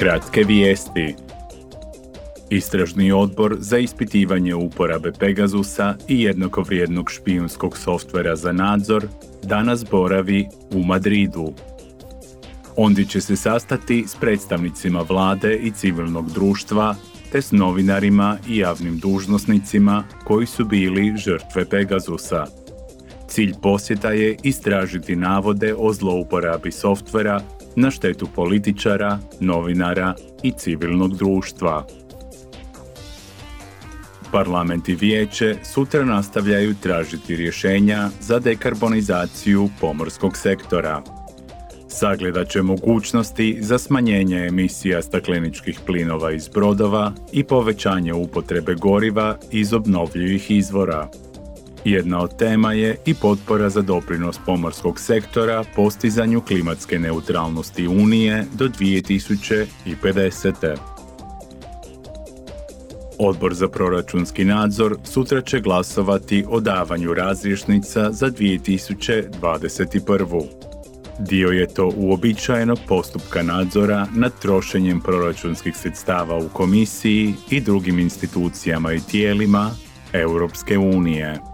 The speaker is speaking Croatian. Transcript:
Kratke vijesti. Istražni odbor za ispitivanje uporabe Pegasusa i jednakovrijednog špijunskog softvera za nadzor danas boravi u Madridu. Ondi će se sastati s predstavnicima vlade i civilnog društva te s novinarima i javnim dužnosnicima koji su bili žrtve Pegasusa. Cilj posjeta je istražiti navode o zlouporabi softvera na štetu političara, novinara i civilnog društva. Parlament i vijeće sutra nastavljaju tražiti rješenja za dekarbonizaciju pomorskog sektora. Sagledat će mogućnosti za smanjenje emisija stakleničkih plinova iz brodova i povećanje upotrebe goriva iz obnovljivih izvora. Jedna od tema je i potpora za doprinos pomorskog sektora postizanju klimatske neutralnosti Unije do 2050. Odbor za proračunski nadzor sutra će glasovati o davanju razriješnica za 2021. Dio je to uobičajenog postupka nadzora nad trošenjem proračunskih sredstava u komisiji i drugim institucijama i tijelima Europske unije.